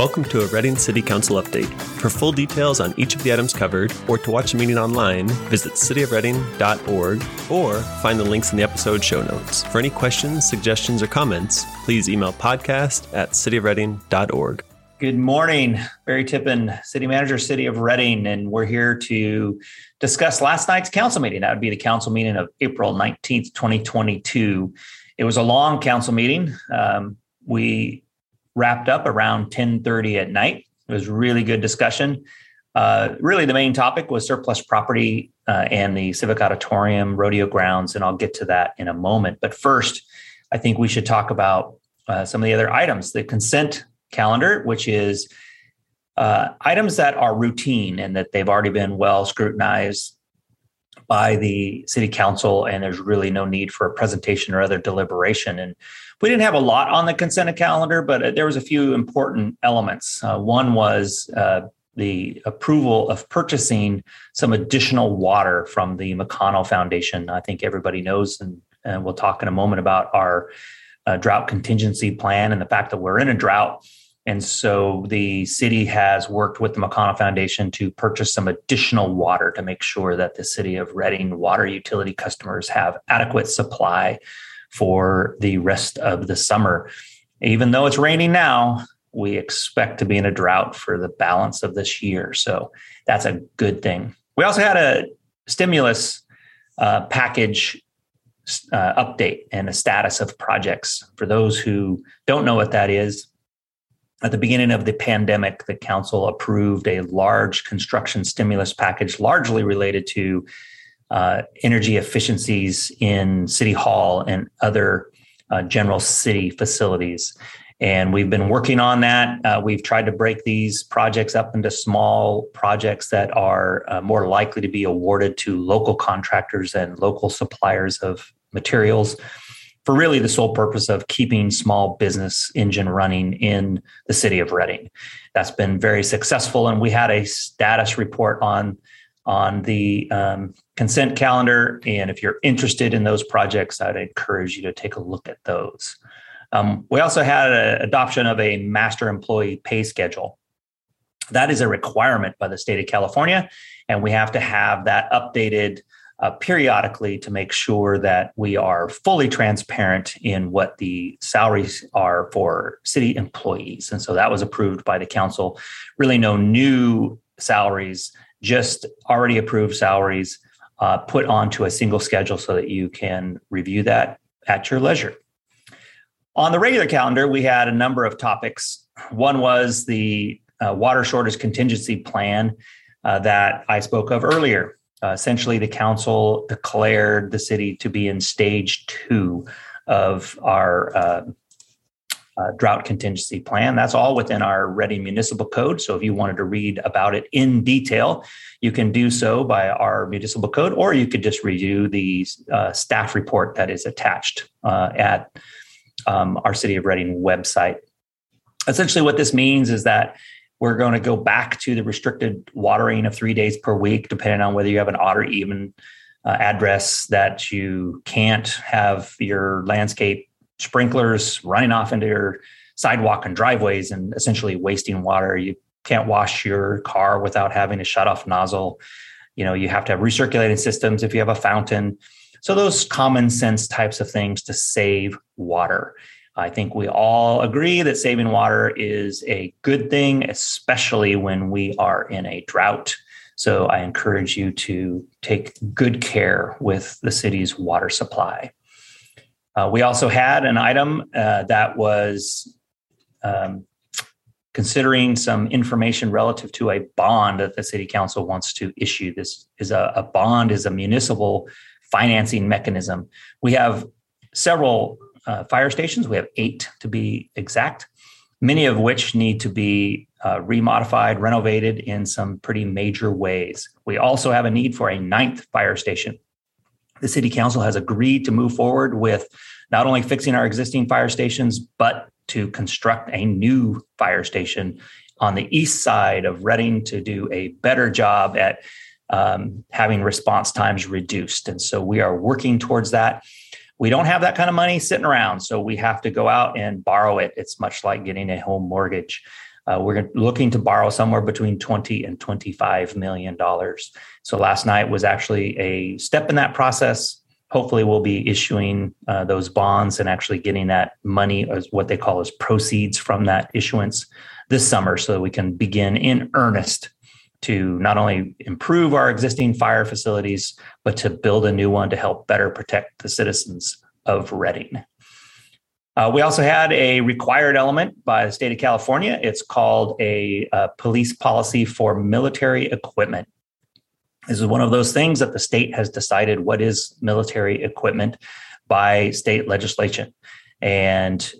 Welcome to a Redding City Council update. For full details on each of the items covered, or to watch the meeting online, visit cityofredding.org or find the links in the episode show notes. For any questions, suggestions, or comments, please email podcast at cityofredding.org. Good morning, Barry Tippin, City Manager, City of Redding, and we're here to discuss last night's council meeting. That would be the council meeting of April 19th, 2022. It was a long council meeting. Um, we wrapped up around 10:30 at night. It was really good discussion. Uh, really, the main topic was surplus property uh, and the civic auditorium, rodeo grounds, and I'll get to that in a moment. But first, I think we should talk about uh, some of the other items. The consent calendar, which is uh, items that are routine and that they've already been well scrutinized by the city council, and there's really no need for a presentation or other deliberation. And we didn't have a lot on the consent calendar, but there was a few important elements. Uh, one was uh, the approval of purchasing some additional water from the McConnell Foundation. I think everybody knows, and, and we'll talk in a moment about our uh, drought contingency plan and the fact that we're in a drought. And so the city has worked with the McConnell Foundation to purchase some additional water to make sure that the city of Redding water utility customers have adequate supply for the rest of the summer. Even though it's raining now, we expect to be in a drought for the balance of this year. So that's a good thing. We also had a stimulus uh, package uh, update and a status of projects. For those who don't know what that is, at the beginning of the pandemic, the council approved a large construction stimulus package, largely related to uh, energy efficiencies in City Hall and other uh, general city facilities. And we've been working on that. Uh, we've tried to break these projects up into small projects that are uh, more likely to be awarded to local contractors and local suppliers of materials for really the sole purpose of keeping small business engine running in the city of Redding. That's been very successful. And we had a status report on on the um, consent calendar. And if you're interested in those projects, I'd encourage you to take a look at those. Um, we also had an adoption of a master employee pay schedule. That is a requirement by the state of California, and we have to have that updated uh, periodically to make sure that we are fully transparent in what the salaries are for city employees. And so that was approved by the council. Really, no new salaries just already approved salaries uh, put onto a single schedule so that you can review that at your leisure. On the regular calendar, we had a number of topics. One was the uh, water shortage contingency plan uh, that I spoke of earlier. Uh, essentially, the council declared the city to be in stage two of our uh, uh, drought contingency plan. That's all within our Redding Municipal Code. So if you wanted to read about it in detail, you can do so by our municipal code, or you could just review the uh, staff report that is attached uh, at um, our City of Redding website. Essentially, what this means is that we're going to go back to the restricted watering of three days per week, depending on whether you have an odd or even uh, address that you can't have your landscape sprinklers running off into your sidewalk and driveways and essentially wasting water. You can't wash your car without having a shut off nozzle. You know, you have to have recirculating systems if you have a fountain. So those common sense types of things to save water. I think we all agree that saving water is a good thing, especially when we are in a drought. So I encourage you to take good care with the city's water supply. Uh, we also had an item uh, that was um, considering some information relative to a bond that the city council wants to issue. This is a, a bond is a municipal financing mechanism. We have several uh, fire stations. We have eight to be exact, many of which need to be uh, remodified, renovated in some pretty major ways. We also have a need for a ninth fire station the city council has agreed to move forward with not only fixing our existing fire stations, but to construct a new fire station on the east side of Redding to do a better job at um, having response times reduced. And so we are working towards that. We don't have that kind of money sitting around, so we have to go out and borrow it. It's much like getting a home mortgage. Uh, we're looking to borrow somewhere between 20 and 25 million dollars. So last night was actually a step in that process. Hopefully, we'll be issuing uh, those bonds and actually getting that money as what they call as proceeds from that issuance this summer, so that we can begin in earnest to not only improve our existing fire facilities, but to build a new one to help better protect the citizens of Redding. Uh, we also had a required element by the state of California. It's called a uh, police policy for military equipment. This is one of those things that the state has decided what is military equipment by state legislation. And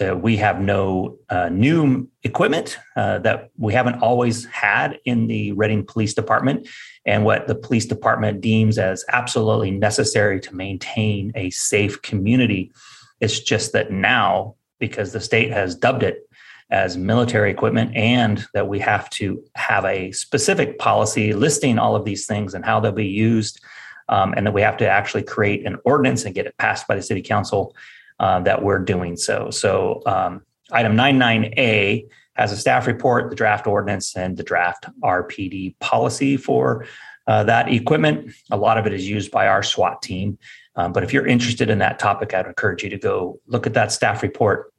uh, we have no uh, new equipment uh, that we haven't always had in the Redding Police Department, and what the police department deems as absolutely necessary to maintain a safe community. It's just that now, because the state has dubbed it as military equipment, and that we have to have a specific policy listing all of these things and how they'll be used, um, and that we have to actually create an ordinance and get it passed by the city council uh, that we're doing so. So, um, item 99A has a staff report, the draft ordinance, and the draft RPD policy for uh, that equipment. A lot of it is used by our SWAT team. Um, but if you're interested in that topic, I'd encourage you to go look at that staff report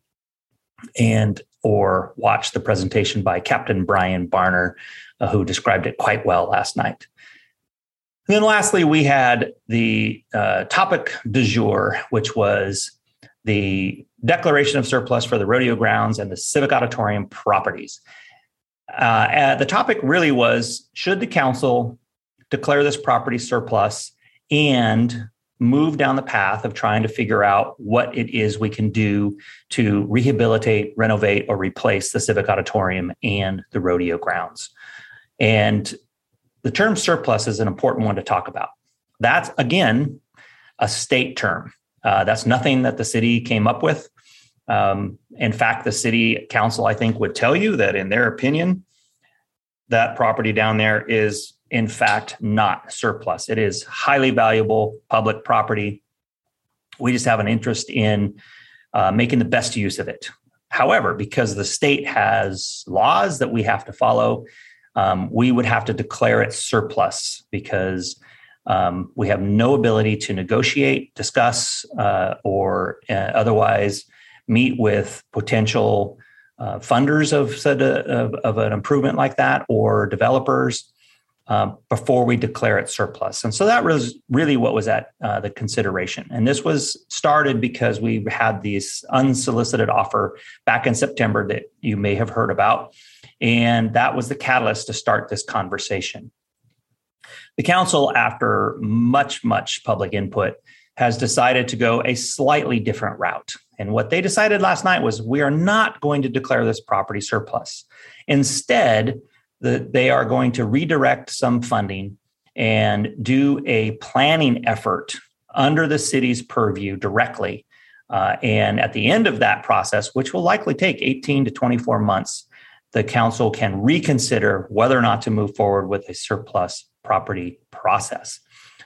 and or watch the presentation by Captain Brian Barner, uh, who described it quite well last night. And then lastly, we had the uh, topic du jour, which was the declaration of surplus for the rodeo grounds and the civic auditorium properties. Uh, the topic really was should the council declare this property surplus and move down the path of trying to figure out what it is we can do to rehabilitate, renovate, or replace the civic auditorium and the rodeo grounds. And the term surplus is an important one to talk about. That's, again, a state term. Uh, that's nothing that the city came up with. Um, in fact, the city council, I think, would tell you that in their opinion, that property down there is, in fact, not surplus. It is highly valuable public property. We just have an interest in uh, making the best use of it. However, because the state has laws that we have to follow, um, we would have to declare it surplus because um, we have no ability to negotiate, discuss, uh, or uh, otherwise meet with potential uh, funders of, of, of, an improvement like that or developers um, before we declare it surplus. And so that was really what was at uh, the consideration. And this was started because we had this unsolicited offer back in September that you may have heard about. And that was the catalyst to start this conversation. The council, after much, much public input, has decided to go a slightly different route. And what they decided last night was we are not going to declare this property surplus. Instead, the, they are going to redirect some funding and do a planning effort under the city's purview directly. Uh, and at the end of that process, which will likely take 18 to 24 months, the council can reconsider whether or not to move forward with a surplus property process.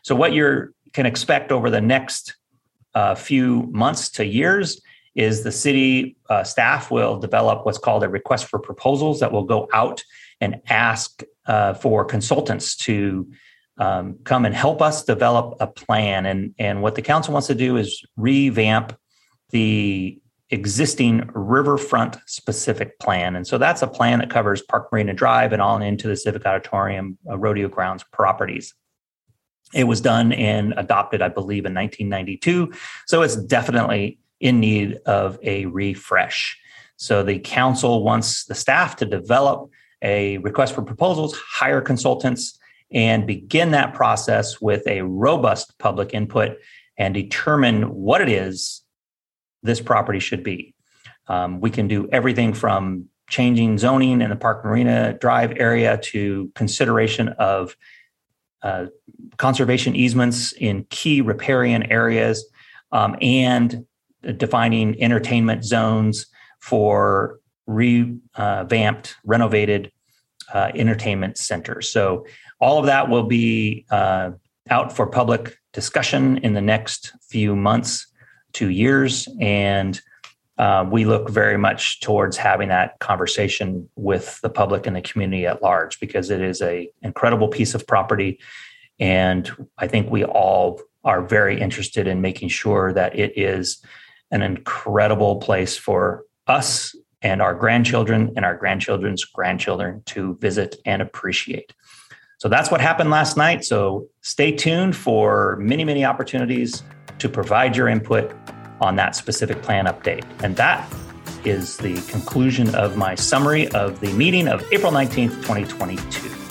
So, what you can expect over the next uh, few months to years is the city uh, staff will develop what's called a request for proposals that will go out and ask uh, for consultants to um, come and help us develop a plan. And, and what the council wants to do is revamp the existing riverfront specific plan. And so that's a plan that covers Park Marina Drive and on into the Civic Auditorium uh, Rodeo Grounds properties. It was done and adopted, I believe, in 1992. So it's definitely in need of a refresh. So the council wants the staff to develop a request for proposals, hire consultants, and begin that process with a robust public input and determine what it is this property should be. Um, we can do everything from changing zoning in the Park Marina Drive area to consideration of uh, conservation easements in key riparian areas um, and defining entertainment zones for revamped, renovated uh, entertainment centers. So, all of that will be uh, out for public discussion in the next few months two years. And uh, we look very much towards having that conversation with the public and the community at large because it is a incredible piece of property and i think we all are very interested in making sure that it is an incredible place for us and our grandchildren and our grandchildren's grandchildren to visit and appreciate so that's what happened last night so stay tuned for many many opportunities to provide your input on that specific plan update. And that is the conclusion of my summary of the meeting of April 19th, 2022.